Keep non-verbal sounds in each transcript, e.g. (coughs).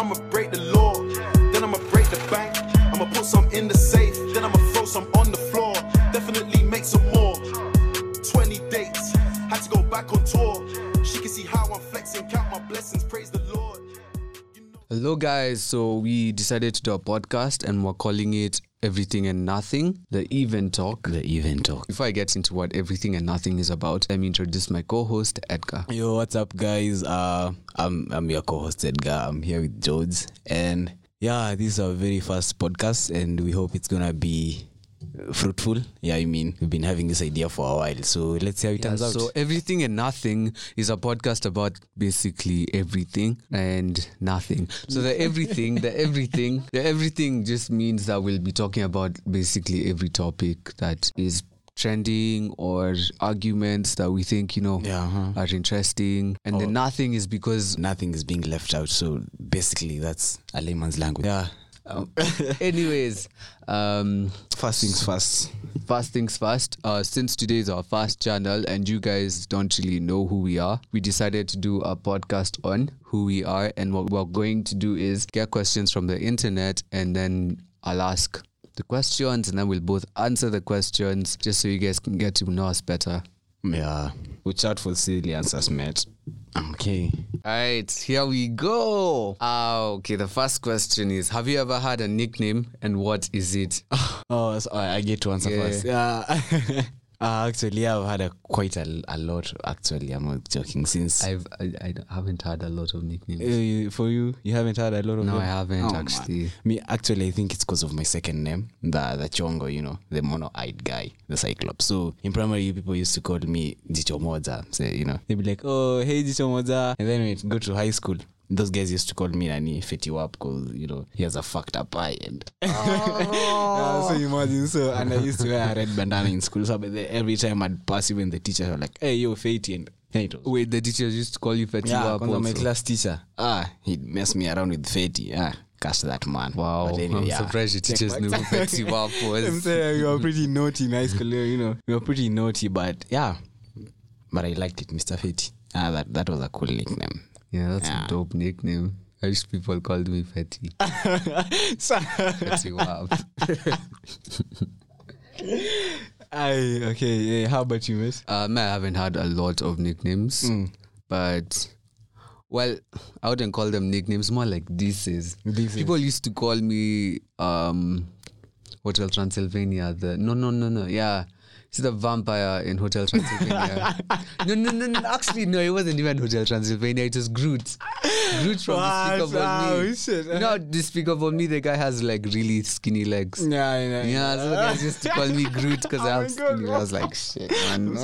I'ma break the law, then I'ma break the bank. I'ma put some in the safe, then I'ma throw some on the floor. Definitely make some more. 20 dates, had to go back on tour. She can see how I'm flexing, count my blessings, praise the Lord. Hello, guys. So we decided to do a podcast, and we're calling it Everything and Nothing, the Even Talk. The event talk. Before I get into what Everything and Nothing is about, let me introduce my co-host Edgar. Yo, what's up, guys? Uh, I'm I'm your co-host Edgar. I'm here with George, and yeah, this is our very first podcast, and we hope it's gonna be fruitful. Yeah, I mean, we've been having this idea for a while, so let's see how it turns out. So Everything and Nothing is a podcast about basically everything and nothing. So the everything, the everything, the everything just means that we'll be talking about basically every topic that is trending or arguments that we think you know Yeah, uh-huh. are interesting and the nothing is because Nothing is being left out, so basically, that's a layman's language. Yeah. Um, (laughs) anyways um first things first. First things first, uh, since today is our first channel and you guys don't really know who we are, we decided to do a podcast on who we are. And what we're going to do is get questions from the internet and then I'll ask the questions and then we'll both answer the questions just so you guys can get to know us better. Yeah. Watch chat for silly answers, mate. Okay. All right, here we go. Ah, okay, the first question is Have you ever had a nickname and what is it? (laughs) Oh, so I I get to answer Yeah. first. Yeah. (laughs) uh, actually, I've had a quite a, a lot. Actually, I'm not joking. Since I've, I, I haven't had a lot of nicknames. Uh, for you, you haven't had a lot of No, them? I haven't, oh, actually. Me, actually, I think it's because of my second name, the the Chongo, you know, the mono-eyed guy, the Cyclops. So in primary, people used to call me Jicho Moza. Say, you know, they'd be like, "Oh, hey, Jicho Moza," and then we go to high school. Those guys used to call me Nani Fetty Wap because you know he has a fucked up eye and (laughs) Oh. Uh, so imagine so and I used to wear a red bandana in school so but every time I'd pass even the teacher were like hey yo Fetty and it was Wait, the teachers used to call you Fetty yeah, Wap kwanza my class teacher. Ah, he'd mess me around with Fetty. Ah, cast that man. Wow, But anyway, I'm yeah. surprised your teachers knew who Fetty Wap (laughs) I'm saying we were pretty naughty in high school, you know. We were pretty naughty, but yeah. But I liked it, Mr. Fetty. Ah, that, that was a cool nickname. Yeah, that's Yeah. a dope nickname. I wish people called me Fetty. (laughs) so, Fetty Wap. (laughs) I, okay, yeah, how about you, miss? Um, I haven't had a lot of nicknames, Mm. but well, I wouldn't call them nicknames. More like diseases. Diseases. People used to call me um, Hotel Transylvania. The no, no, no, no. Yeah, it's the vampire in Hotel Transylvania. (laughs) no, no, no, no. Actually, no. It wasn't even Hotel Transylvania. It was Gru. Gru from What? Despicable Oh, Me. shit. You know, Despicable Me. The guy has like really skinny legs. Yeah, yeah, Yeah, so guys used to call me (laughs) Gru because I Oh my have God, skinny. I was like, shit, man. (laughs) No,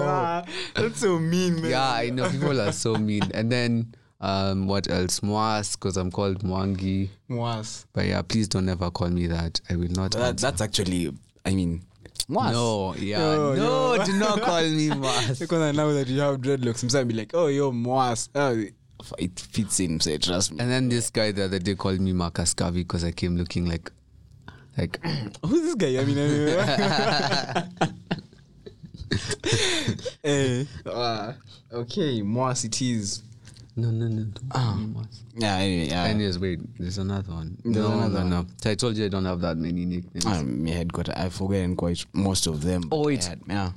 No. That's so mean, man. Yeah, I know people are so mean. And then um, what else? Moas, because I'm called Mwangi. Was. But yeah, please don't ever call me that. I will not. That, that's actually, I mean, was. no, yeah, No, no, no. do not call me Moas. Because (laughs) now that you have dreadlocks, some be like, oh, yo, Moas. Oh, it fits in, say, trust me. And then this guy the other day called me Marcus Garvey because I came looking like, like, (laughs) Who's this guy? I mean, I hey, (laughs) uh, okay, Moas it is. No, no, no, don't call. Yeah, anyway, yeah. Anyways, wait, there's another one. There's no, another no, no. So I told you I don't have that many nicknames. Um, my headquarter, I've forgotten quite most of them. Oh, I wait. had- yeah.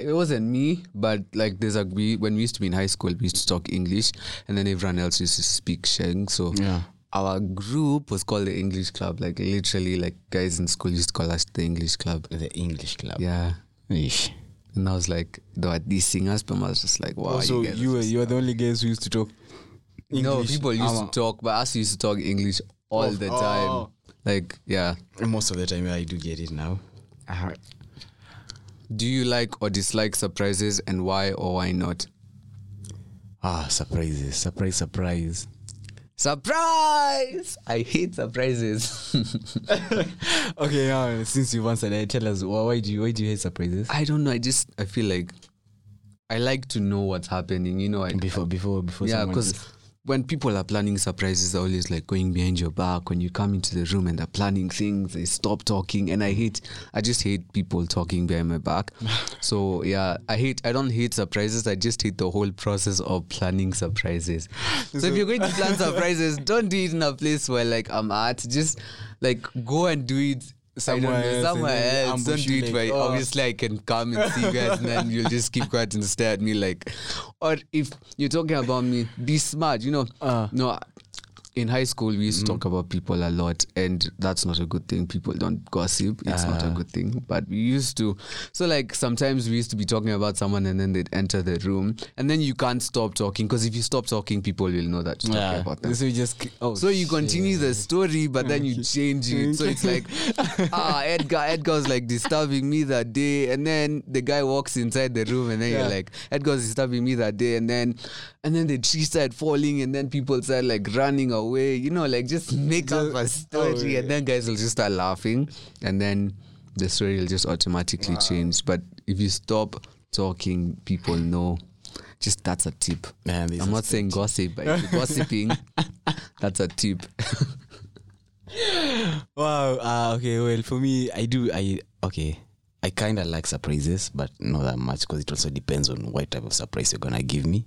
it wasn't me, but like there's a we when we used to be in high school, we used to talk English, and then everyone else used to speak Sheng. So Yeah. our group was called the English Club. Like literally, like guys in school used to call us the English Club. The English club. Yeah, Eesh. And I was like, there were these singers, but I was just like, wow. So you, guys you are were you were the only guys who used to talk. no English. people used Um, to talk, but us used to talk English all Oh, the oh. time. Like, yeah. Most of the time, I do get it now. Uh, Do you like or dislike surprises, and why or why not? ah, surprises, surprise, surprise. Surprise! I hate surprises. (laughs) okay, now since you've answered, that, tell us why, do you why do you hate surprises? I don't know. I just I feel like I like to know what's happening. You know, I, Before before before yeah, because when people are planning surprises, they're always like going behind your back. When you come into the room and they're planning things, they stop talking. And I hate, I just hate people talking behind my back. (laughs) so yeah, I hate, I don't hate surprises. I just hate the whole process of planning surprises. So if you're going to plan (laughs) surprises, don't do it in a place where like I'm at. Just like go and do it. I don't know, Somewhere else somewhere else. Don't do it like, where oh. obviously I can come and see you guys and then you'll just keep quiet and stare at me like or if you're talking about me, be smart, you know. Uh. no in high school we used to talk about people a lot and that's not a good thing. People don't gossip. It's not a good thing. But we used to so like sometimes we used to be talking about someone and then they'd enter the room and then you can't stop talking because if you stop talking people will know that you're talking Yeah. about them. So you just oh So you shit. continue the story, but then you (laughs) change it. So it's like, (laughs) ah, Edgar, Edgar's like disturbing me that day, and then the guy walks inside the room, and then Yeah. you're like, Edgar's disturbing me that day, and then, and then the tree started falling, and then people started like running away. You know, like just make up a story, oh, yeah. and then guys will just start laughing, and then the story will just automatically change. But if you stop talking, people know. Just that's a tip. Man, I'm not saying gossip, but gossiping, (laughs) that's a tip. (laughs) Wow. Uh, okay. Well, for me, I do. I okay. I kind of like surprises, but not that much because it also depends on what type of surprise you're gonna give me.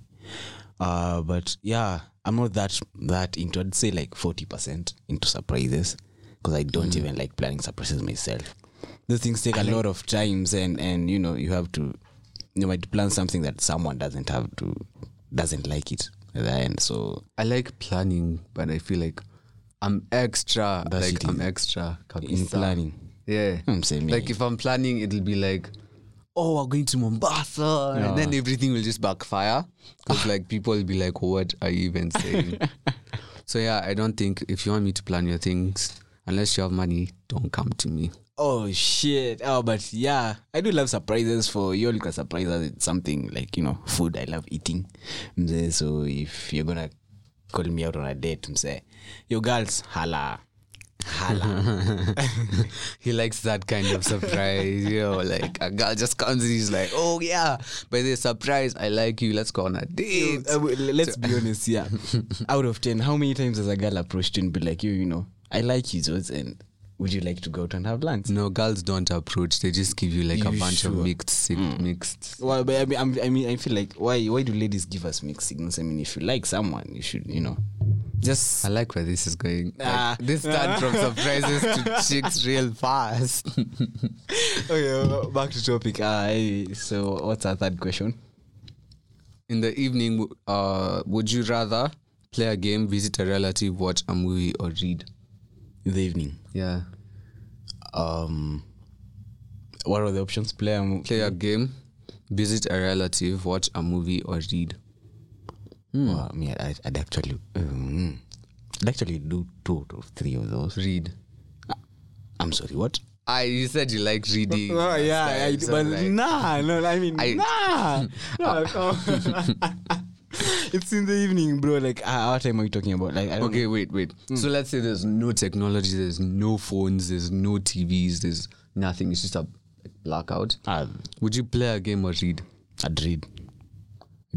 Uh, but yeah, I'm not that that into. I'd say like forty percent into surprises because I don't even like planning surprises myself. Those things take a lot of times, and and you know you have to you might plan something that someone doesn't have to doesn't like it at the end. So I like planning, but I feel like I'm extra. That like I'm extra. in planning, yeah. I'm saying Like if I'm planning, it'll be like, oh, we're going to Mombasa, Yeah. and then everything will just backfire because like people will be like, what are you even saying? (laughs) so yeah, I don't think if you want me to plan your things, unless you have money, don't come to me. Oh shit! Oh, but yeah, I do love surprises. For you, you can surprise us something like you know food. I love eating. So if you're gonna call me out on a date, say, "Yo, girls, holla, holla." (laughs) he likes that kind of surprise, you know, like a girl just comes and he's like, oh yeah, by the surprise, I like you, let's go on a date. Uh, let's be honest. Yeah, (laughs) out of ten, how many times has a girl approached you and be like, "You, you know, I like you, Zoz, and would you like to go out and have lunch?" No, girls don't approach. They just give you like a You bunch of mixed, sig- mixed. Well, but I mean, I mean, I feel like why why do ladies give us mixed signals? I mean, if you like someone, you should, you know, just I like where this is going. Like, Ah. this turned from surprises to (laughs) chicks real fast. (laughs) okay, back to topic. Uh, so what's our third question? In the evening, uh, would you rather play a game, visit a relative, watch a movie, or read? In the evening. Yeah, Um, what are the options? Play a mo- play a game, visit a relative, watch a movie, or read. Well, I mean, I, I'd actually, um, I'd actually do two or three of those. Read. I'm sorry, what? I you said you like reading. (laughs) Oh yeah, I, so but like- nah, no, I mean I- nah, (laughs) no, come. (laughs) it's in the evening, bro. Like, uh, what time are we talking about? Like, I don't Okay, wait, wait. Hmm. So let's say there's no technology, there's no phones, there's no TVs, there's nothing. It's just a blackout. know. Uh, Would you play a game or read? I'd read.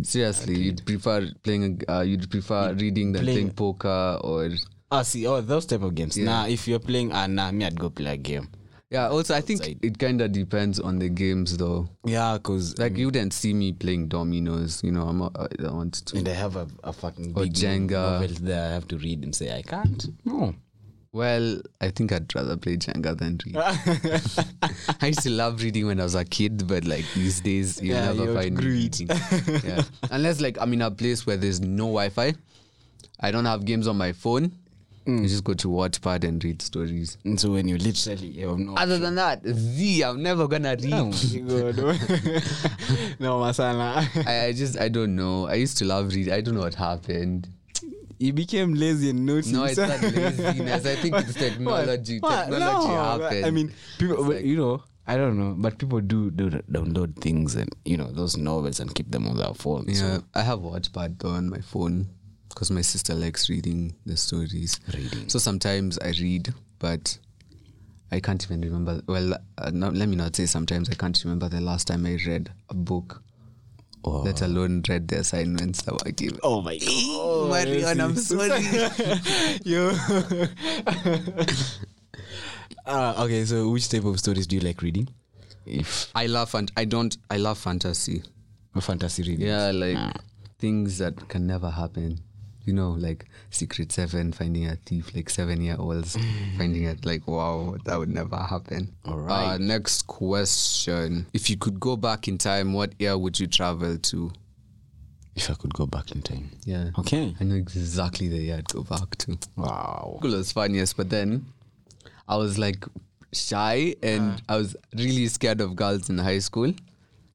Seriously, you'd prefer playing. Uh, you'd prefer reading than playing- playing poker or Ah, see, oh, those type of games. Yeah. Nah, if you're playing, ah, nah, me, I'd go play a game. yeah. Also, I think Outside. it kind of depends on the games, though. Yeah, cause Like you wouldn't see me playing dominoes. You know, I'm. Not, I want to. and I have a, a fucking Or big Jenga. novel there I have to read and say I can't. No. Well, I think I'd rather play Jenga than read. (laughs) (laughs) I used to love reading when I was a kid, but like these days, you Yeah, never find me reading. yeah. (laughs) Unless like I'm in a place where there's no Wi-Fi, I don't have games on my phone. Mm. You just go to Wattpad and read stories. And so when you literally have no Other than that, Z, I'm never gonna read. Oh my God. no, masala. I, I just I don't know. I used to love read. I don't know what happened. You became lazy and naughty. No, it's not laziness. I think it's (laughs) technology. What? Technology No, happened. I mean, people, like- you know, I don't know, but people do, do download things and you know those novels and keep them on their phones. Yeah, So I have Wattpad though on my phone because my sister likes reading the stories. Reading. So sometimes I read, but I can't even remember. Well, uh, no, let me not say sometimes I can't remember the last time I read a book let alone read the assignments that were given. Oh my god. Marion, I'm sorry. (laughs) Yo. uh, (laughs) okay, so which type of stories do you like reading? If I love fant- I don't I love fantasy. fantasy reading. Yeah, like Nah. things that can never happen. You know, like Secret Seven, finding a thief, like seven year olds (laughs) finding it, like, wow, that would never happen. All right. Uh, next question. If you could go back in time, what year would you travel to? If I could go back in time. Yeah. Okay. I know exactly the year I'd go back to. Wow. School was fun, yes, but then I was like shy and I was really scared of girls in high school.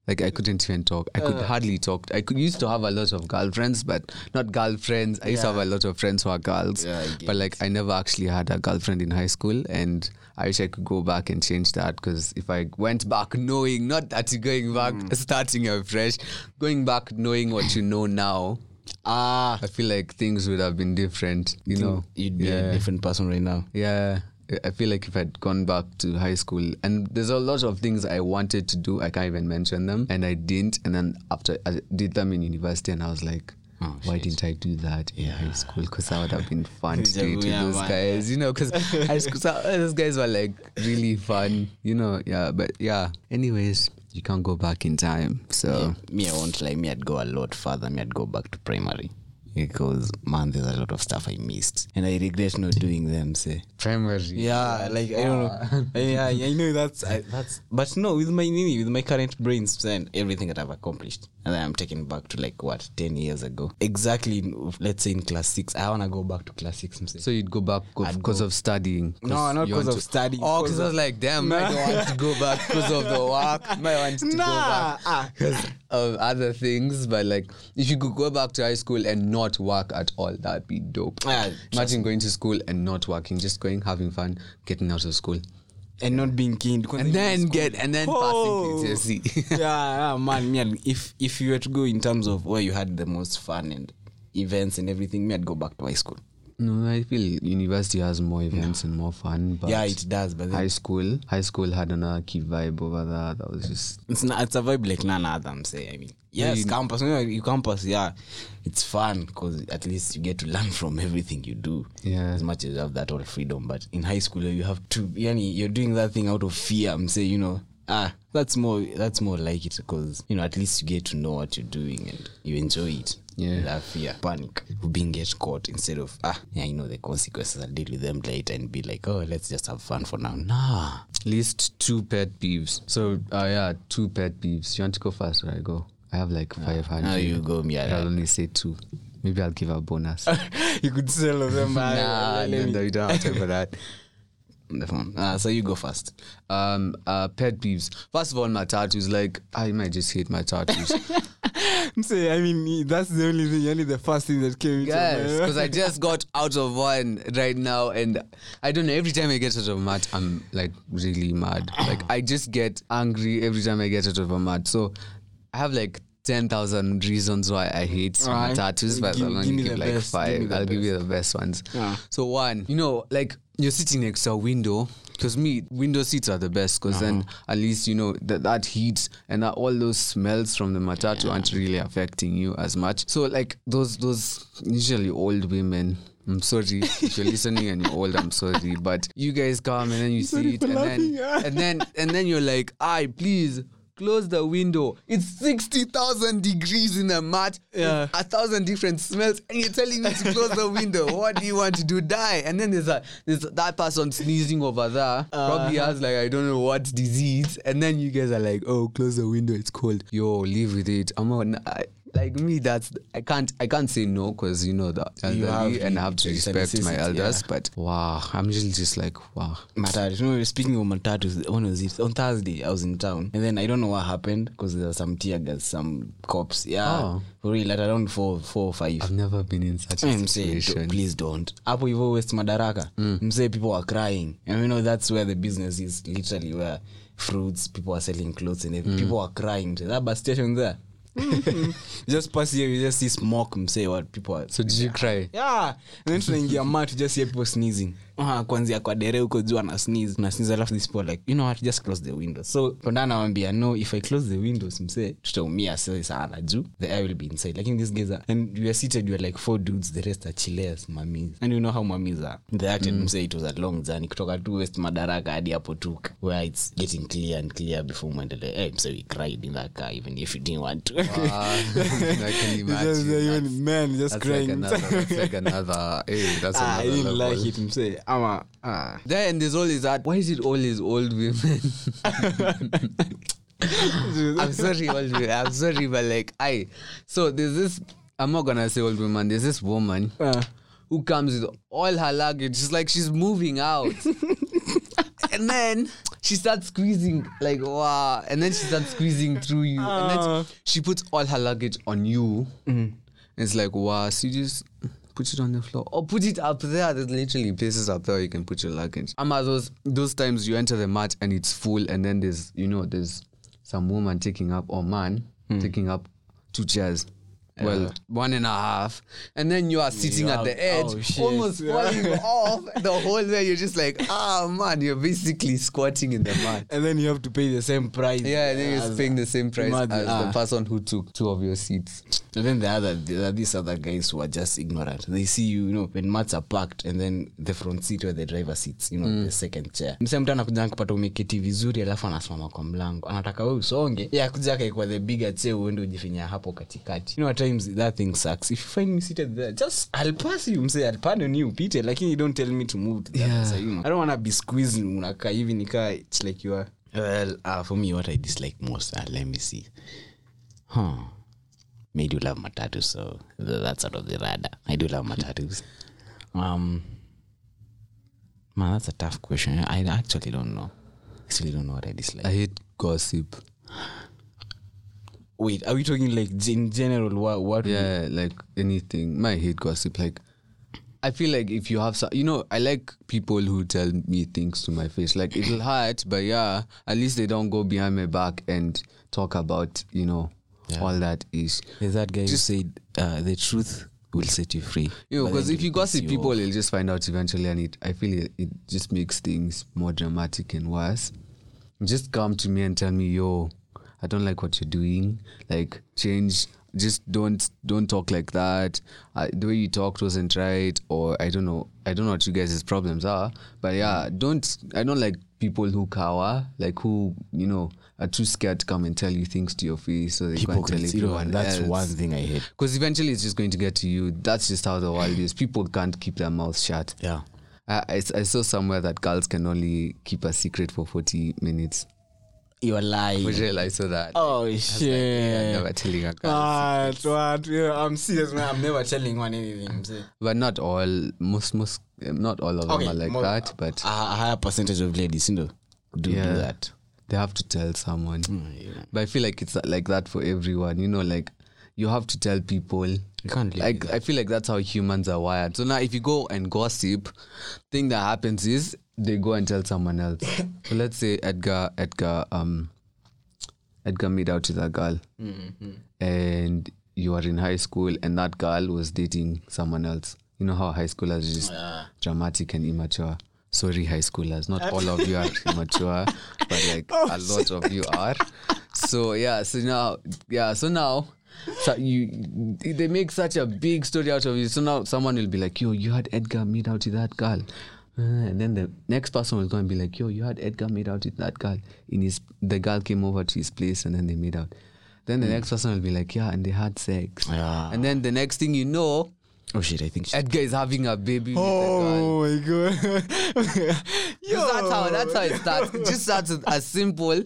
Like I couldn't even talk. I could hardly talk. I could used to have a lot of girlfriends, but not girlfriends. I used to have a lot of friends who are girls. Yeah, but like I never actually had a girlfriend in high school, and I wish I could go back and change that. Because if I went back knowing, not that you're going back Mm. (laughs) starting afresh, going back knowing what you know now, Ah, I feel like things would have been different. You know, you'd be yeah. a different person right now. Yeah, I feel like if I'd gone back to high school, and there's a lot of things I wanted to do, I can't even mention them, and I didn't. And then after I did them in university, and I was like, Oh, why shit. didn't I do that in high school? Because that would have been (laughs) fun to do it with those guys, you know. Because (laughs) high school, so, uh, those guys were like really fun, you know. Yeah, but yeah. Anyways, you can't go back in time, so. me, I won't lie. Me, I'd go a lot further. Me, I'd go back to primary because man, there's a lot of stuff I missed, and I regret not doing them. Say, Primary. yeah, like I don't know. yeah, I know that's I, that's. But no, with my with my current brains, then everything that I've accomplished, and I'm taken back to like what ten years ago. Exactly. Let's say in class six, I wanna go back to class six. I'm. So you'd go back because of studying? No, not you 'cause want of to- studying, Oh, 'cause because I was like, damn, I don't want to go (laughs) back because of the work. I want to go back ah. because of other things. But like, if you could go back to high school and not work at all, that'd be dope. Ah, Imagine going to school and not working, just going, having fun, getting out of school, and not being keen. and then get and then Oh. passing (laughs) KCSE. yeah, yeah, man, I'd- if if you were to go in terms of where you had the most fun and events and everything, me, I'd go back to high school. No, I feel university has more events and more fun. But yeah, it does, but high school, high school had another key vibe over that. That was just it's not it's a vibe like none other. I'm saying. I mean, yes, you- campus. You, know, you campus, yeah, it's fun because at least you get to learn from everything you do. Yeah. as much as you have that all freedom, but in high school you have to. Yani, you're doing that thing out of fear. I'm saying, you know. Ah, that's more. That's more like it because you know at least you get to know what you're doing and you enjoy it. Yeah. Without fear, panic, being get caught instead of ah, yeah, you know the consequences. I'll deal with them later and be like, oh, let's just have fun for now. Nah, least two pet peeves. So, uh, yeah, two pet peeves. You want to go first or I go? I have like 500. now you go, me. I'll only say two. Maybe I'll give a bonus. (laughs) you could sell them. nah, let no, me- no, you don't have time for that. (laughs) on the phone. Ah, so you go first. Um, uh, pet peeves. First of all, my tattoos. Like, I might just hate my tattoos. (laughs) I'm saying, I mean, that's the only thing, only the first thing that came into Yes, because I just got out of one right now, and I don't know. Every time I get out of a mat, I'm like really mad. Like I just get angry every time I get out of a mat. So I have like ten thousand reasons why I hate my Alright. tattoos, but Give- I'm give only me give like best, five. the I'll give you the best ones. Yeah. So one, you know, like you're sitting next to a window. Because me, window seats are the best. Because then Uh-huh. at least you know that that heat and that all those smells from the matatu aren't really affecting you as much. So like those those usually old women. I'm sorry if you're listening and you're old. I'm sorry, but you guys come and then you (laughs) see it, and then and then and then you're like, "I please." Close the window. It's sixty thousand degrees in the mat. Yeah. a thousand different smells, and you're telling me to close the window. What do you want to do? Die? And then there's a there's that person sneezing over there. Uh-huh. Probably has like I don't know what disease. And then you guys are like, oh, close the window. It's cold. Yo, live with it. I'm on. I, like me, that's I can't I can't say no because you know that You have- and I have to respect my elders. yeah. But wow, I'm usually just like wow. Matatus. You know, speaking of matatus, when was it? On Thursday, I was in town, and then I don't know what happened because there was some tear gas, some cops. Yeah, Oh. for real, at around four, four or five. I've never been in such a I'm saying, situation. please don't. Hapo hivyo West Madaraka, mm. I'm saying people are crying, and you know that's where the business is. Literally, where fruits, people are selling clothes, and everything. Mm. people are crying. That bus station there. Mm-hmm. (laughs) just pass here, you just see smoke. I'm saying what people are. So did you cry? Yeah, and then tunaingia mat, you just hear people sneezing. Ah, kwanzia kwa dere huko juu ana sneeze. Na sneeze alafu this people like you know what just close the windows. So konda nawambia no if i close the windows msee tutaumia sasa sana juu. The air will be inside. Lakini this guys are and we are seated we are like four dudes the rest are chileas mamis and you know how mamis are. They acted msee it was a long journey. Kutoka tu west madaraka hadi hapo tuka where it's getting clear and clear before muendelee. Hey, msee we cried in that car even if you didn't want to. Wow. (laughs) I can imagine. That's- man just That's like another, that's like (laughs) another, hey, that's another I didn't level. like it mse ama ah. Then there's always that. Why is it always old women? (laughs) I'm sorry, old women. I'm sorry, but like, I. So there's this. I'm not gonna say old woman. There's this woman Ah. who comes with all her luggage. She's like she's moving out, (laughs) and then she starts squeezing like wow, and then she starts squeezing through you, and then she puts all her luggage on you. It's like wow, you just put it on the floor or put it up there. There's literally places up there you can put your luggage. Ama those those times you enter the mat and it's full, and then there's you know there's some woman taking up or man taking up two chairs. Well, one and a half, and then you are sitting at are- the edge, oh, almost falling (laughs) off the whole way. You're just like, ah, man, you're basically squatting in the mat. and then you have to pay the same price Yeah, I think it's as- paying the same price as the ah. person who took two of your seats. And then the other, the, these other guys who are just ignorant. They see you, you know, when mats are packed and then the front seat where the driver sits, you know, the second chair. Mse mtu anakuja kupata umeketi vizuri alafu anasimama kwa mlango. Anataka wewe usonge. Yeah, akuja akaekwa the bigger chair uende ujifinya hapo katikati. You know, at times that thing sucks. If you find me seated there, just I'll pass you. Mse, I'll pardon you, upite. Lakini you don't tell me to move to that Yeah. side. You know, I don't want to be squeezing. Unakaa hivi nikaa, it's like you are. Well, uh, for me, what I dislike most, uh, let me see. Huh. Me do love matatu, so that's out of the radar. I do love matatus. Um, man, that's a tough question. I actually don't know. I actually, don't know what I dislike. I hate gossip. Wait, are we talking like in general? What? What? Yeah, like anything. I hate gossip. Like, I feel like if you have some, you know, I like people who tell me things to my face. Like it'll hurt, but yeah, at least they don't go behind my back and talk about, you know, all that is. That guy Just- who said uh, the truth will set you free. You know, because if you gossip people, you'll just find out eventually, and it. I feel it, it just makes things more dramatic and worse. Just come to me and tell me, yo, I don't like what you're doing. Like, change. Just don't don't talk like that. I, the way you talked wasn't right, or I don't know. I don't know what you guys' problems are, but yeah, don't. I don't like people who cower, like who you know are too scared to come and tell you things to your face, so they can't tell Hypocrites, you know, everyone that's else. one thing I hate. Because eventually it's just going to get to you. That's just how the world is. People can't keep their mouths shut. Yeah. I, I, I saw somewhere that girls can only keep a secret for 40 minutes. You're lying. Which I saw that. Oh shit! I'm never telling a girl. What? What? Yeah, I'm serious, man. I'm never telling one anything. I'm. But not all, most, most, not all of them are like more- that. But a, a higher percentage of ladies, you know, do yeah, do that. they have to tell someone. Mm, yeah. But I feel like it's like that for everyone. You know, like you have to tell people. You can't like I feel like that's how humans are wired. So now if you go and gossip, thing that happens is they go and tell someone else. (laughs) so let's say Edgar Edgar um Edgar made out with a girl and you are in high school and that girl was dating someone else. You know how high schoolers are just dramatic and immature. Sorry, high schoolers. Not all of you are (laughs) immature, but like a lot of you are. So yeah, so now yeah, so now so you they make such a big story out of it. So now someone will be like, "Yo, you had Edgar meet out with that girl," Uh, and then the next person will go and be like, "Yo, you had Edgar meet out with that girl." In his, the girl came over to his place and then they made out. Then the next person will be like, "Yeah," and they had sex. Yeah. And then the next thing you know, Oh shit! I think. Edgar is having a baby with the my god! (laughs) Just that's how that's how it starts. (laughs) It just starts as simple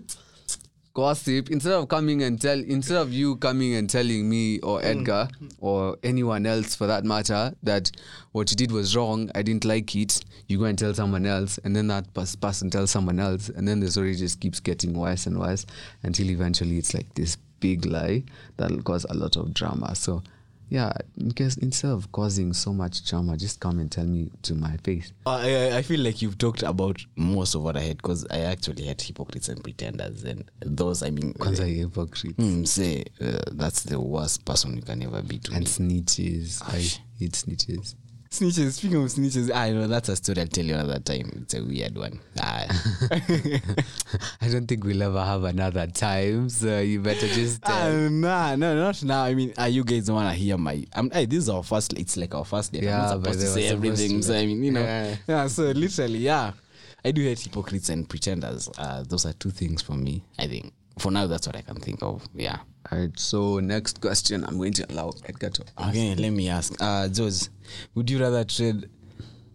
gossip. Instead of coming and tell, instead of you coming and telling me or mm. Edgar or anyone else for that matter that what you did was wrong, I didn't like it. You go and tell someone else, and then that pers- person tells someone else, and then the story just keeps getting worse and worse until eventually it's like this big lie that'll cause a lot of drama. So. Yeah, in case instead of causing so much drama, just come and tell me to my face. I, I- I feel like you've talked about most of what I had because I actually had hypocrites and pretenders, and those I mean, Kwanza hypocrite. mm, say uh, that's the worst person you can ever be to and me. snitches. I hate snitches. Snitches. Speaking of snitches, I know that's a story I'll tell you another time. It's a weird one. Ah. (laughs) I don't think we'll ever have another time, so you better just. Uh, Uh, nah, no, not now. I mean, uh, you guys don't to hear my. I'm, hey, this is our first. It's like our first day. Yeah, I'm but supposed to say everything. So I mean, you know, Yeah. yeah. So literally, yeah, I do hate hypocrites and pretenders. Uh, those are two things for me. I think for now, that's what I can think of. Yeah. All right. So next question, I'm going to allow Edgar to. Ask. Okay, let me ask. Uh, Joes, would you rather trade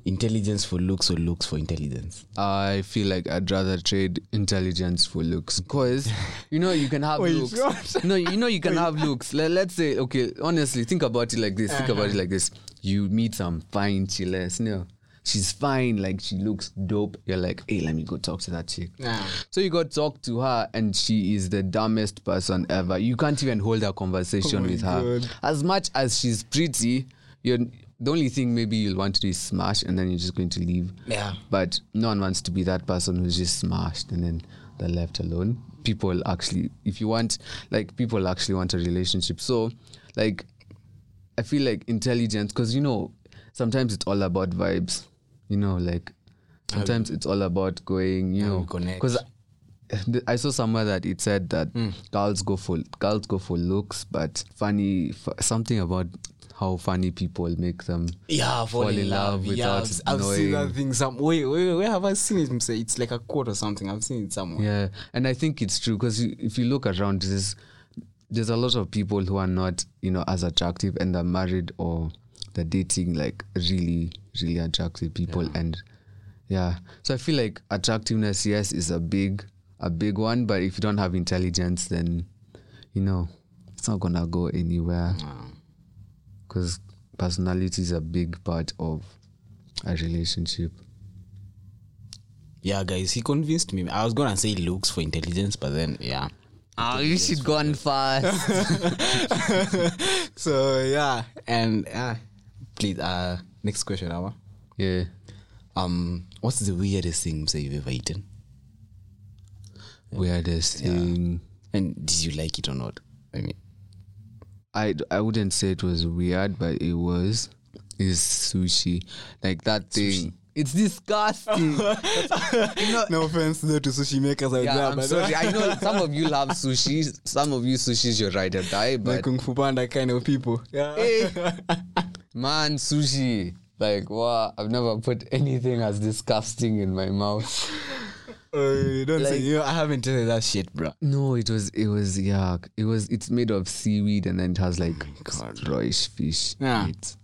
intelligence for looks or looks for intelligence? I feel like I'd rather trade intelligence for looks because you know you can have Wait, looks. what? No, you know you can (laughs) have looks. Let, let's say okay, honestly, think about it like this. Think about it like this. You meet some fine chillers, no. She's fine, like she looks dope. You're like, hey, let me go talk to that chick. Nah. So you go talk to her, and she is the dumbest person ever. You can't even hold a conversation Oh with her. God. As much as she's pretty, you're the only thing maybe you'll want to do is smash, and then you're just going to leave. Yeah. But no one wants to be that person who's just smashed and then they're left alone. People actually, if you want, like, people actually want a relationship. So, like, I feel like intelligence, because, you know, sometimes it's all about vibes. You know, like, sometimes it's all about going, you know, because I saw somewhere that it said that hmm. girls go for girls go for looks, but funny f- something about how funny people make them Yeah, fall in love Yeah, without I've, I've seen that thing. Some wait, wait, where have I seen it? It's like a quote or something. I've seen it somewhere. Yeah, and I think it's true because if you look around, there's there's a lot of people who are not you know as attractive and are married or they're dating like really really attractive people and yeah. So I feel like attractiveness, yes, is a big a big one, but if you don't have intelligence, then you know it's not gonna go anywhere because personality is a big part of a relationship. Yeah, guys, he convinced me. I was gonna say looks for intelligence, but then yeah. Oh, you should go on fast. (laughs) So yeah, and uh, please, uh, next question, Ama. yeah. Um, what's the weirdest thing say you've ever eaten? Weirdest thing. And did you like it or not? I mean, I, I wouldn't say it was weird, but it was. Is sushi like that thing? It's disgusting. (laughs) no offense though to sushi makers out yeah, I'm sorry. (laughs) I know some of you love sushi. Some of you sushi's your ride or die, like but Kung Fu Panda kind of people. Yeah. (laughs) man, sushi. Like wow, I've never put anything as disgusting in my mouth. (laughs) Uh, don't say you. know, I haven't tasted that shit, bro. No, it was it was yuck. It was it's made of seaweed and then it has like God. rawish fish. Yeah. it.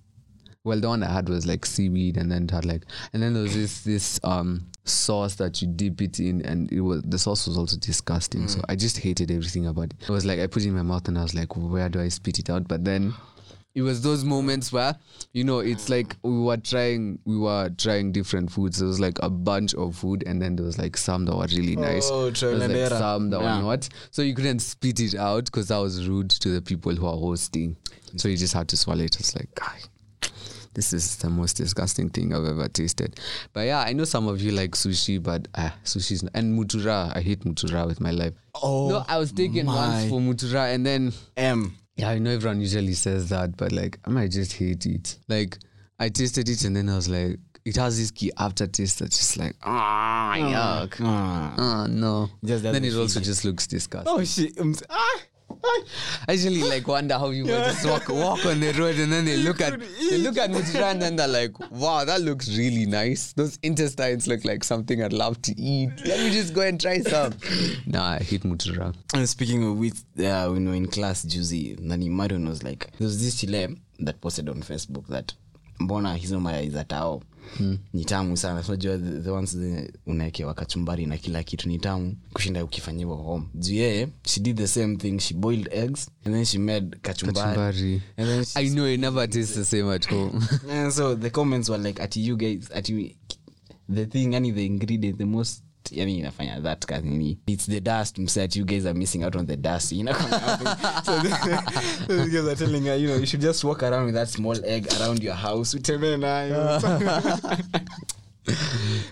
Well, the one I had was like seaweed and then it had like and then there was this this um sauce that you dip it in and it was the sauce was also disgusting. So I just hated everything about it. It was like I put it in my mouth and I was like, where do I spit it out? But then it was those moments where you know it's like we were trying we were trying different foods there was like a bunch of food and then there was like some that were really nice Oh, there was like some that Yeah. were not so you couldn't spit it out because that was rude to the people who are hosting so you just had to swallow it it's like guy this is the most disgusting thing I've ever tasted. But yeah, I know some of you like sushi, but uh, sushi's not, and mutura. I hate mutura with my life. Oh, no, I was taken once for mutura, and then M. yeah, I know everyone usually says that, but like I might just hate it. Like I tasted it and then I was like, it has this key aftertaste that's just like ah yuck. Ah. Ah no. Just then it also it. just looks disgusting. Oh shit. Um, ah. I usually like wonder how people just walk walk on the road and then they look at could they look at Mutura and then they're like, wow, that looks really nice. Those intestines look like something I'd love to eat. Let me just go and try some. nah, I hate Mutura. And speaking of which, uh, you know, in class, Juicy, Nani Marion was like, there was this chile that posted on Facebook that mbona hizo mayai za tao ni tamu sana. Sinajua the, the ones unaekewa kachumbari na kila kitu ni tamu kushinda ukifanyiwa home. Juu yeye she did the same thing. She boiled eggs and then she made kachumbari, Kachumbari. and then she, I know it never tastes the same at home. (laughs) and so the comments were like at you guys ati the thing any the ingredient the most yani inafanya that kanini it's the dust mse ati you guys are missing out on the dust you know (laughs) so the, (laughs) so the guys are telling her you know you should just walk around with that small egg around your house utembee nayo (laughs)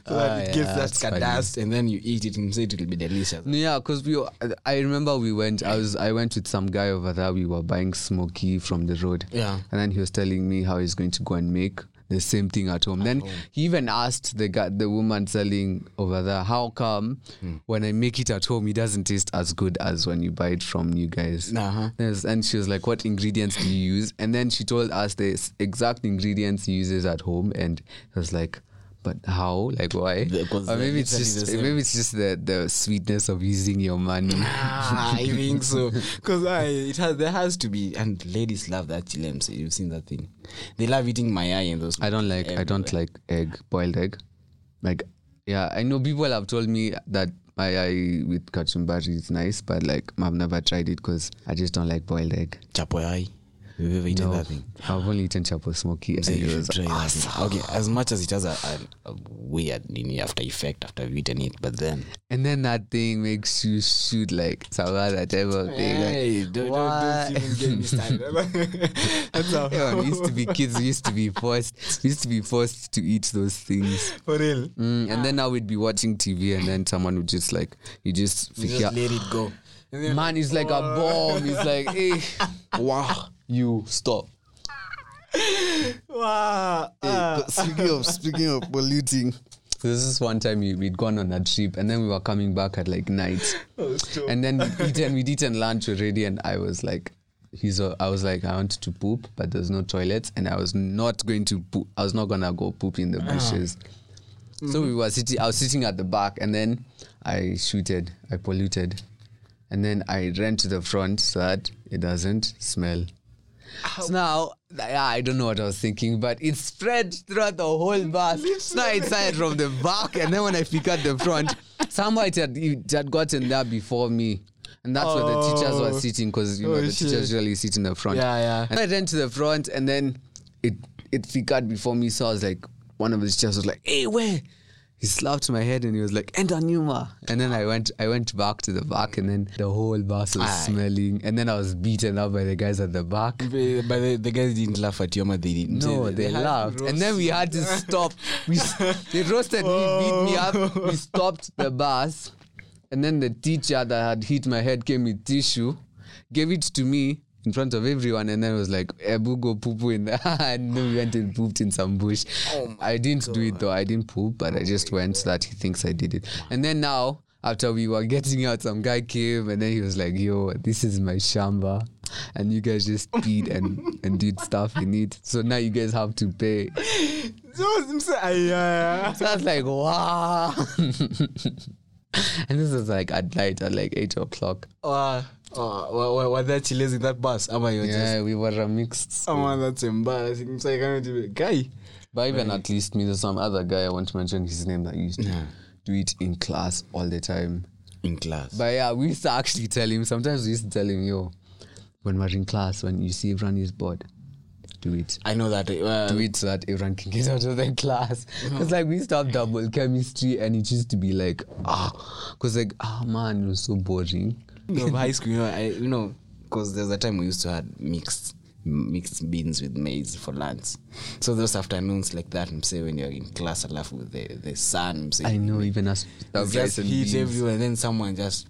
so that Ah, it yeah, that's that dust and then you eat it and say it will be delicious yeah, because we. were- I remember we went. I was. I went with some guy over there. We were buying smoky from the road. Yeah. And then he was telling me how he's going to go and make the same thing at home. then he even asked the guy, the woman selling over there, how come when I make it at home, it doesn't taste as good as when you buy it from you guys? Uh-huh. And she was like, "What ingredients do you use?" And then she told us the exact ingredients he uses at home, and I was like, "But how? Like why? Because Or maybe it's just maybe it's just the the sweetness of using your money." Ah, I (laughs) think so. Because I it has there has to be and ladies love that chilems. You've seen that thing. They love eating my eye and those. I don't like I don't like egg boiled egg. Like yeah, I know people have told me that my eye with kachumbari is nice, but like I've never tried it because I just don't like boiled egg. chapo eye. Have you ever eaten No, that thing? I've only eaten chapo smoky. And So you should was try that awesome. thing. Okay, as much as it has a, a, a weird nini after effect after you've eaten it, but then And then that thing makes you shoot like Savara type of thing. Hey, Like, don't, don't, don't even get me started. (laughs) That's how. Yeah, we used to be kids. We used to be forced. We used to be forced to eat those things. For real. Mm, and then now we'd be watching TV, and then someone would just like you just, You just let it go. Man, it's like a (laughs) bomb. It's like, hey, wow, you stop. wow. ah. speaking of speaking of polluting, this is one time we, we'd gone on a trip, and then we were coming back at like night, (laughs) and then we'd eaten we'd eaten lunch already, and I was like. He's a, I was like I wanted to poop, but there's no toilet and I was not going to poop. I was not gonna go poop in the bushes. So we were sitting. I was sitting at the back, and then I shooted. I polluted, and then I ran to the front so that it doesn't smell. So now, yeah, I don't know what I was thinking, but it spread throughout the whole bus. So now it started from the back, and then when I pick at the front, somehow it had, it had gotten there before me. And that's where the oh. teachers were Oh. sitting because you know Oh, the shit. teachers usually sit in the front. Yeah, yeah. And I ran to the front, and then it it figured before me. So I was like, one of the teachers was like, "Hey, where?" He slapped my head and he was like, "Enter Numa." And then I went, I went back to the back, and then the whole bus was Aye. smelling. And then I was beaten up by the guys at the back. But the, the guys didn't laugh at but they didn't. No, they, had laughed, and then we had to stop. We (laughs) they roasted me, beat me up. We stopped the bus, and then the teacher that had hit my head came with tissue, gave it to me in front of everyone, and then was like, "Ebu go poo poo in there," and then we went and pooped in some bush. I didn't do it though. I didn't poop, but I just went so that he thinks I did it. And then now. After we were getting out, some guy came and then he was like, "Yo, this is my shamba, and you guys just peed and (laughs) and did stuff in it. So now you guys have to pay." So. So I was like, wow. (laughs) (laughs) and this is like at night at like eight o'clock. Uh, uh, were, were, were there chiles in that bus? Am I just? Yeah, we were a mixed. Oh man, that's embarrassing. Saying, I can't even. Guy. But even at least me, there's some other guy I want to mention his name that used to Yeah. do it in class all the time. In class. But yeah, we used to actually tell him. Sometimes we used to tell him, yo, when we're in class, when you see everyone is bored, it. I know that. Uh, do it so that everyone can get out of the class. (laughs) It's like we used to have double chemistry and it used to be like, ah, because like, ah, man, it was so boring. of high school, you know, I, you know, because there's a time we used to have mixed mixed beans with maize for lunch. So those afternoons like that, I'm saying when you're in class, I laugh with the the sun. I know, even as just heat everywhere, and then someone just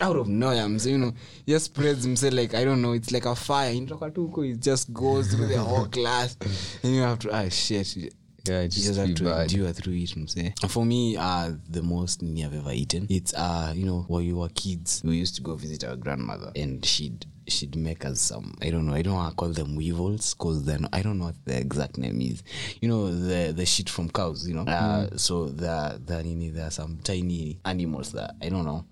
out of nowhere, I'm saying, you know, just spreads himself like I don't know, it's like a fire. In Tokatuko, it just goes through the whole (laughs) class, and you have to ah shit. Yeah, just just have to bad. endure through it. I'm saying. For me, uh, the most nini I've ever eaten, it's uh, you know, when you were kids, we used to go visit our grandmother, and she'd she'd make us some. I don't know. I don't want to call them weevils, cause then I don't know what the exact name is. You know, the the shit from cows. You know. Uh, so the the nini, there are some tiny animals that I don't know.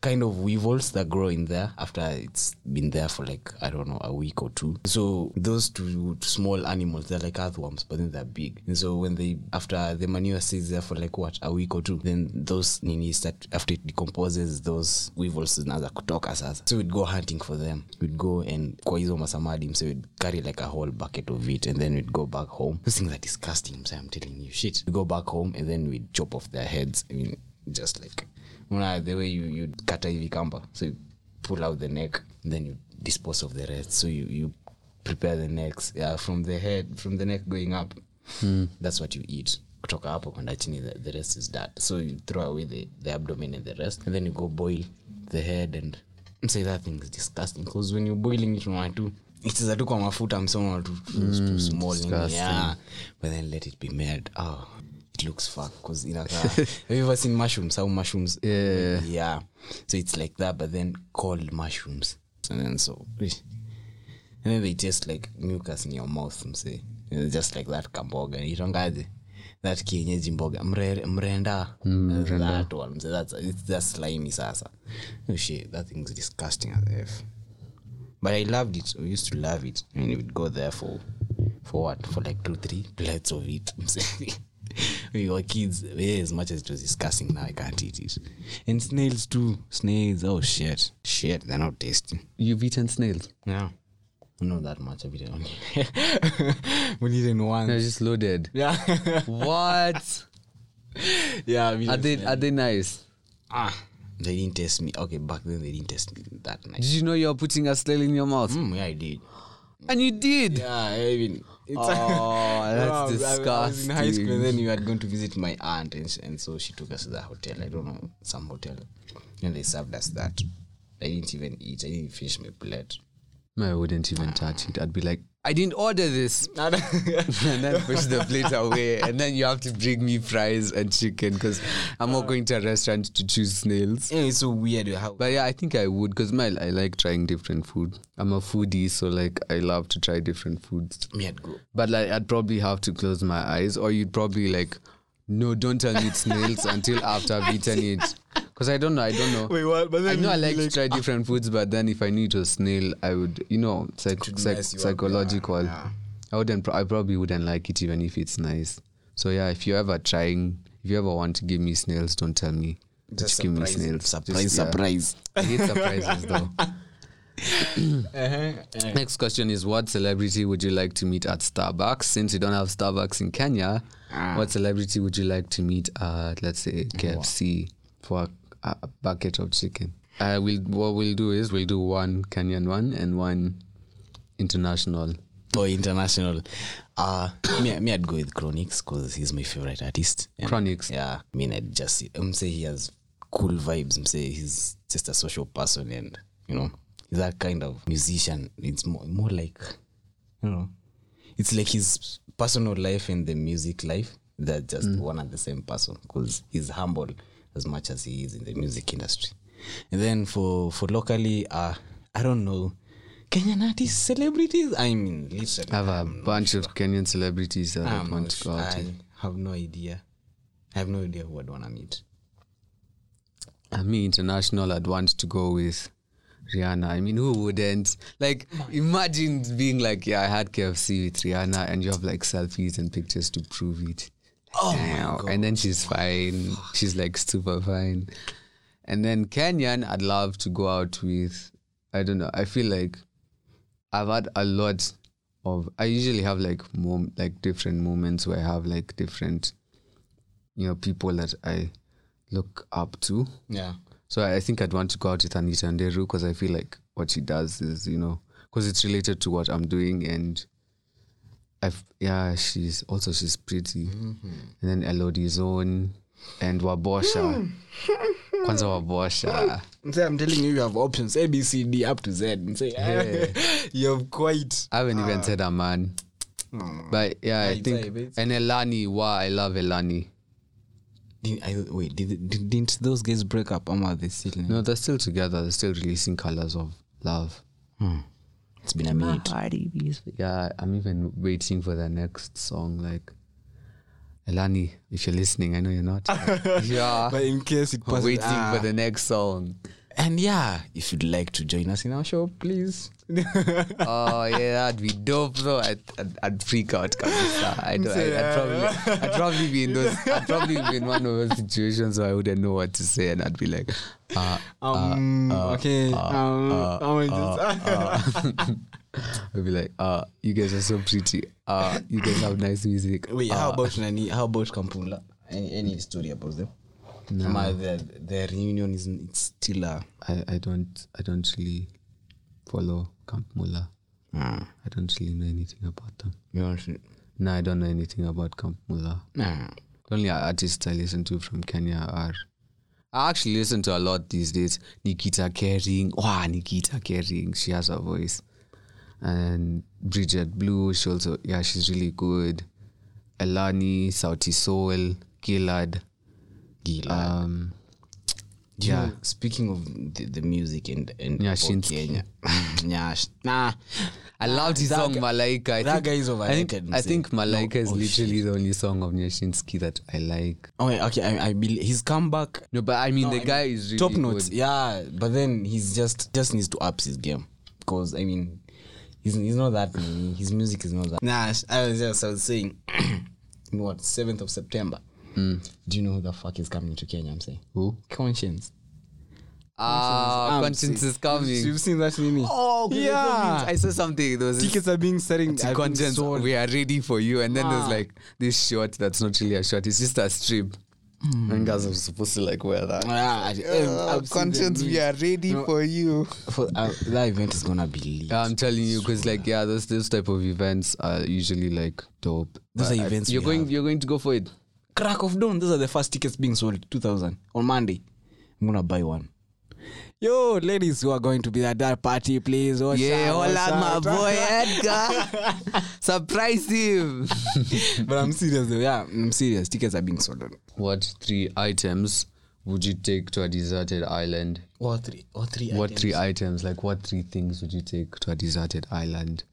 Kind of weevils that grow in there after it's been there for like I don't know a week or two. So those two small animals they're like earthworms, but then they're big. And so when they after the manure stays there for like what a week or two, then those nini start after it decomposes, those weevils zinaanza kutoka sasa. So we'd go hunting for them. We'd go and kwa hizo masamadi, so we'd carry like a whole bucket of it, and then we'd go back home. Those things are disgusting. So I'm telling you, shit. We go back home and then we'd chop off their heads. I mean, just like Una, the way you you kata hivi kamba so you pull out the neck then you dispose of the rest. So you you prepare the necks yeah from the head from the neck going up. That's what you eat. Kutoka hapo kwenda chini the, the rest is that. So you throw away the, the abdomen and the rest and then you go boil the head and say that thing is disgusting because when you're boiling it one two icheza tu kwa mafuta msomo too, too small yeah. but then let it be made oh it looks fuck because inakaa have you ever seen mushrooms? How mushrooms Yeah. yeah. So it's like that but then called mushrooms. And then so and then they taste like mucus in your mouth mse It's just like that kamboga. Itongaje that kienyeji mboga. Mre- mrenda. Mm, that one mse that's it's that slimy sasa. Oh shit that thing's disgusting as f. But i loved it. We used to love it. I mean, we'd go there for for what? For like two three plates of it (laughs) (laughs) we were kids yeah, as much as it was disgusting now i can't eat it and snails too snails oh shit shit they're not tasty You've eaten snails. yeah not that much of it only (laughs) we eaten one They're just loaded. (laughs) yeah what? yeah Are they smell are they nice? ah they didn't taste me okay back then they didn't taste me that nice Did you know you're putting a snail in your mouth? mm, yeah i did And you did. yeah i mean it's Oh, (laughs) that's I I was in high school disgusting. and then you had gone to visit my aunt and, and so she took us to the hotel. I don't know some hotel. And they served us that. I didn't even eat. I didn't finish my plate. I wouldn't even touch it. I'd be like, I didn't order this. (laughs) (laughs) and then push the plate away. And then you have to bring me fries and chicken because I'm not uh. going to a restaurant to choose snails. Yeah, it's so weird how But yeah, I think I would because my I like trying different food. I'm a foodie, so like I love to try different foods. me had go But like I'd probably have to close my eyes, or you'd probably like, no, don't tell me it's snails (laughs) until after I've eaten it. Because I don't know, I don't know. what but I know I like to try (laughs) different foods, but then if I knew it was snail, I would, you know, psych- psych- you psychological. yeah, yeah. I wouldn't. pro- I probably wouldn't like it even if it's nice. So yeah, if you're ever trying, if you ever want to give me snails, don't tell me. Just, give me snails. surprise Just- yeah. surprise I hate surprises though. (laughs) Uh-huh, uh-huh. Next question is what celebrity would you like to meet at Starbucks? Since you don't have Starbucks in Kenya, ah. what celebrity would you like to meet at let's say KFC for a, bucket of chicken? Uh, we'll what we'll do is we'll do one Kenyan one and one international. or international uh me, me i'd go with Chronixx because he's my favorite artist And, Chronixx. yeah i mean i'd just um, say he has cool vibes um, say he's just a social person and you know he's that kind of musician it's more, more like you know it's like his personal life and the music life they're just one and the same person because he's humble as much as he is in the music industry and then for for locally uh i don't know kenyan artists celebrities i mean literally I have a I'm bunch of Kenyan celebrities that I I'm want to go out I have no idea. I have no idea who I'd want to meet. I mean, international I'd want to go with Rihanna. I mean, who wouldn't? Like, imagine being like, yeah, I had KFC with Rihanna, and you have like selfies and pictures to prove it. Oh And then she's fine. She's like super fine. And then Kenyan, I'd love to go out with. I don't know. I feel like I've had a lot of. I usually have like mom, like different moments where I have like different, you know, people that I look up to. Yeah. So I think I'd want to go out with Anita Nderu because I feel like what she does is, you know, because it's related to what I'm doing and I've yeah, she's also she's pretty. Mm-hmm. And then Elodie Zone and Wabosha. Hmm. (laughs) Kwanza Wabosha. I'm telling you, you have options A, B, C, D, up to Z. And say, (laughs) you have quite. I haven't even uh, said a man. Hmm. But yeah, I think and Elani, wow, I love Elani. Did, I, wait, did, did, didn't those guys break up? Or are they still? No, they're still together. They're still releasing colors of love. Hmm. It's been a minute. Yeah, I'm even waiting for the next song. Like, Elani, if you're listening, I know you're not. (laughs) yeah, But in case it I'm passes, waiting ah. for the next song. And yeah, if you'd like to join us in our show, please. (laughs) Oh yeah, that'd be dope though. I'd, I'd, I'd freak out. kabisa. I'd, I'd, I'd probably, I'd probably be in those. I'd probably be in one of those situations where I wouldn't know what to say, and I'd be like, uh, Um, okay. um, I'm just, (laughs) I'd be like, uh, you guys are so pretty. Uh, you guys have nice music. Wait, how about Nani? How about Camp Mulla? Any, any story about them? No. the, the reunion is it's still a. I, I don't I don't really follow Camp Mulla. Uh, I don't really know anything about them. you to, No, I don't know anything about Camp Mulla. nah. The only artists I listen to from Kenya are I actually listen to a lot these days. Nikita Kering. Wow, Nikita Kering. She has a voice. and Bridget Blue. She also yeah, she's really good. Elani, Sauti Sol, Gilad. Gila. Um, you yeah. know, speaking of the, the music and and. Kenya, (laughs) Nyash, nah, I loved his that song guy- Malaika. I that think, guy is overrated, I'm I think Malaika No, is oh, literally the only song of Nyashinski that I like. Oh, wait, okay. I, I believe his comeback. No, but I mean No, the I guy mean, is really top good. notes. Yeah, but then he's just just needs to up his game because I mean, he's he's not that. His music is not that. Nah, I was just I was saying, (coughs) what seventh of September. Hmm. Do you know who the fuck is coming to Kenya? I'm saying Who? Conscience. Ah, conscience is coming. You've seen that Nini? Oh, okay, that's what yeah. I saw something. There was Tickets are being selling. to conscience, we are ready for you. And then there's Ah. like this short that's not really a short, it's just a strip. And guys are supposed to like wear that. Ah, Uh, conscience, we are ready No. for you. For, uh, that event is gonna be lit. I'm telling you, because like yeah, those those type of events are usually like dope. Those But are I- events you're going have. you're going to go for it. Crack of dawn. Those are the first tickets being sold. Two thousand on Monday. I'm gonna buy one. Yo, ladies who are going to be at that party, please. Watch Yeah, out, hold watch on, my out. boy (laughs) Edgar. Surprise him. (laughs) but I'm serious though. Yeah, I'm serious. Tickets are being sold. what three items would you take to a deserted island? What three? What three? What three items? Like what three things would you take to a deserted island?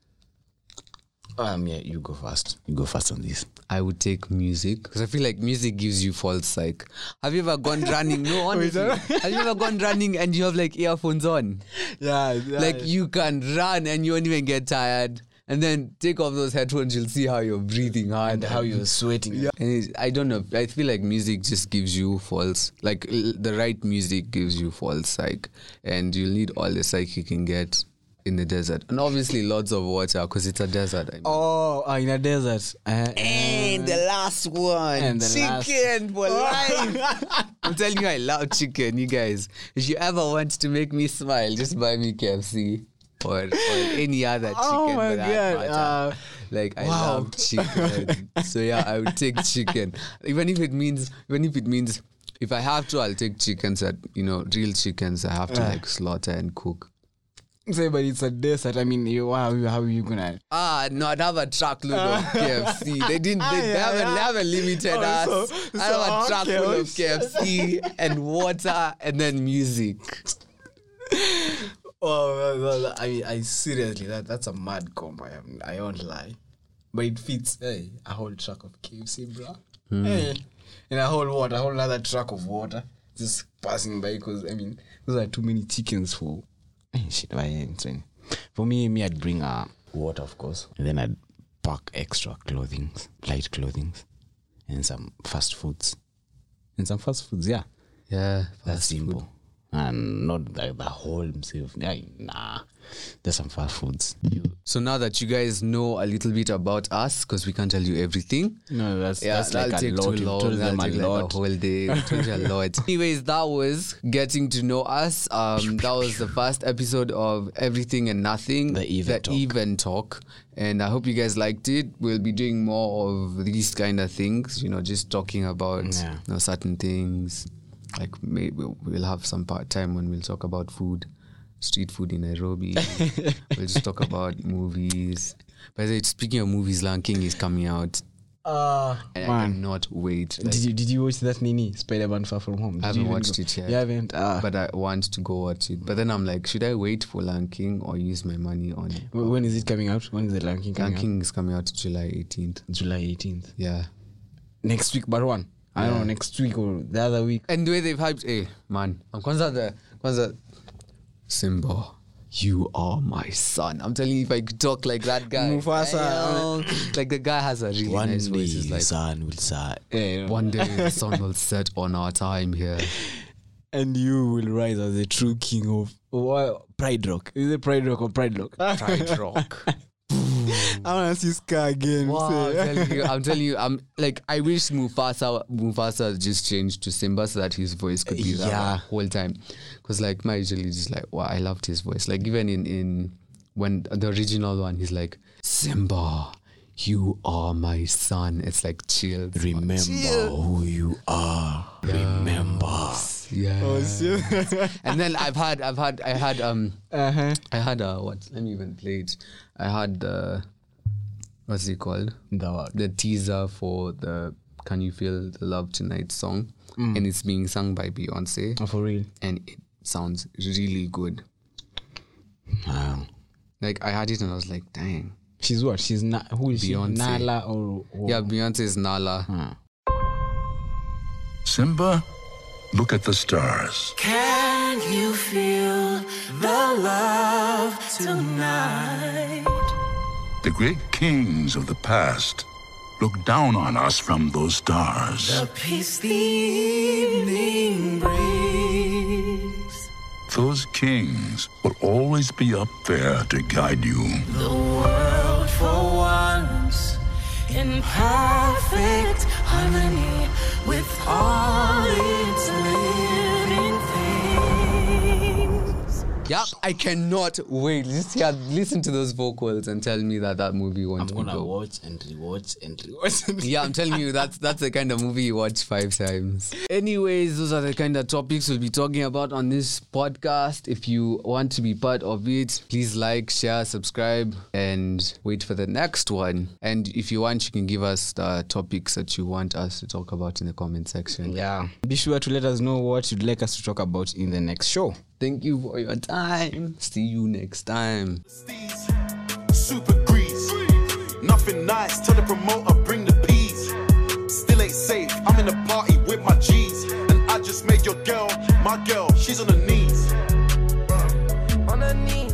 Um, yeah, you go first. You go first on this. I would take music because I feel like music gives you false psych. Have you ever gone running? No, (laughs) honestly. have you ever gone running and you have like earphones on? Yeah, Like you can run and you won't even get tired. And then take off those headphones, you'll see how you're breathing hard. and how you're sweating. Yeah. And I don't know. I feel like music just gives you false, like the right music gives you false psych, and you'll need all the psych you can get in the desert, and obviously lots of water because it's a desert. I mean. Oh, uh, in a desert. Uh, And the last one, And the last- chicken for (laughs) life. I'm telling you, I love chicken, you guys. If you ever want to make me smile, just buy me KFC or, or any other chicken. Oh my for that God, uh, like I wow. love chicken. so yeah, I would take chicken, even if it means, even if it means, if I have to, I'll take chickens that you know, real chickens. I have to Yeah. like slaughter and cook. Say, but it's a desert. I mean, you, how, how are you gonna? Ah, no, I'd have a truckload of (laughs) KFC. They didn't. They, Ah, they haven't. yeah. They haven't limited Oh, us. so- I so, have a truckload of KFC and water, and then music. Oh, well, well, I I seriously that that's a mad combo. I, am, I won't lie, but it fits. Hey, a whole truck of KFC, bro. Hey, and a whole water, a whole other truck of water just passing by because I mean those are too many chickens for. Hey, shit, why ain't saying. For me, me, I'd bring a water, of course, and then I'd pack extra clothing, light clothing, and some fast foods, and some fast foods. Yeah, Yeah, that's simple. And not the, the whole himself. Nah, there's some fast foods. So now that you guys know a little bit about us, because we can't tell you everything. no, that's Yeah, that's that'll like a lot. too long. told them a take like lot. a whole day. We told you a (laughs) lot. Anyways, that was getting to know us. Um, (laughs) that was the first episode of Everything and Nothing. The Even Talk. Even Talk. And I hope you guys liked it. We'll be doing more of these kind of things. You know, just talking about Yeah. you know, certain things. Like maybe we'll have some part time when we'll talk about food, street food in Nairobi. (laughs) we'll just talk about movies. By the way, speaking of movies, Lion King is coming out. Uh, And I man. cannot wait. Like, Did you did you watch that Nini Spider Man Far From Home? Did I you haven't watched go- it yet. You haven't. Uh, but I want to go watch it. But then I'm like, should I wait for Lion King or use my money on it? wh- when is it coming out? When is the Lion King coming Lion King is coming out July 18th. July 18th. Yeah. Next week, but one. I don't know. Next week or the other week. And the way they've hyped, hey, man, I'm kwanza the, kwanza, Simba, you are my son. I'm telling you, if I could talk like that guy. Mufasa. Ayo. like the guy has a really One nice day, voice. It's like, sun will set. Eh, yeah, one day the sun will set on our time here. (laughs) and you will rise as the true king of what? Pride Rock. Is it Pride Rock or Pride Rock? (laughs) Pride Rock. I want to see Scar again. Wow, I'm telling you, I'm telling you, I'm (laughs) like, I wish Mufasa Mufasa just changed to Simba so that his voice could be that Yeah. the whole time. Because like my usually just like, wow, I loved his voice. Like even in in when the original one, he's like, Simba, you are my son. It's like chills. Remember who you are. Remember. Yeah. Oh, (laughs) and then I've had, I've had, I had, um, uh-huh. I had uh, what? Let me even play it. I had the, what's it called? The what? The teaser for the "Can You Feel the Love Tonight" song, mm. and it's being sung by Beyonce, Oh, for real? and it sounds really good. Wow. Like I had it and I was like, dang. She's what? She's not. Who is Beyonce. she? Nala or, or Yeah, Beyonce is Nala. Huh. Simba, look at the stars. Can you feel the love tonight? The great kings of the past look down on us from those stars. The peace the evening brings. Those kings will always be up there to guide you. The world for once in perfect harmony with all its living Yeah, I cannot wait. Just hear, listen to those vocals and tell me that that movie I'm won't gonna go. watch and rewatch and rewatch. Yeah, I'm telling you, (laughs) that's that's the kind of movie you watch five times. Anyways, those are the kind of topics we'll be talking about on this podcast. If you want to be part of it, please like, share, subscribe, and wait for the next one. And if you want, you can give us the topics that you want us to talk about in the comment section. yeah. Be sure to let us know what you'd like us to talk about in the next show. Thank you for your time. See you next time. Super grease. Nothing nice. Tell the promoter, bring the peas. Still ain't safe. I'm in a party with my G's. And I just made your girl, my girl, she's on her knees. On her knees.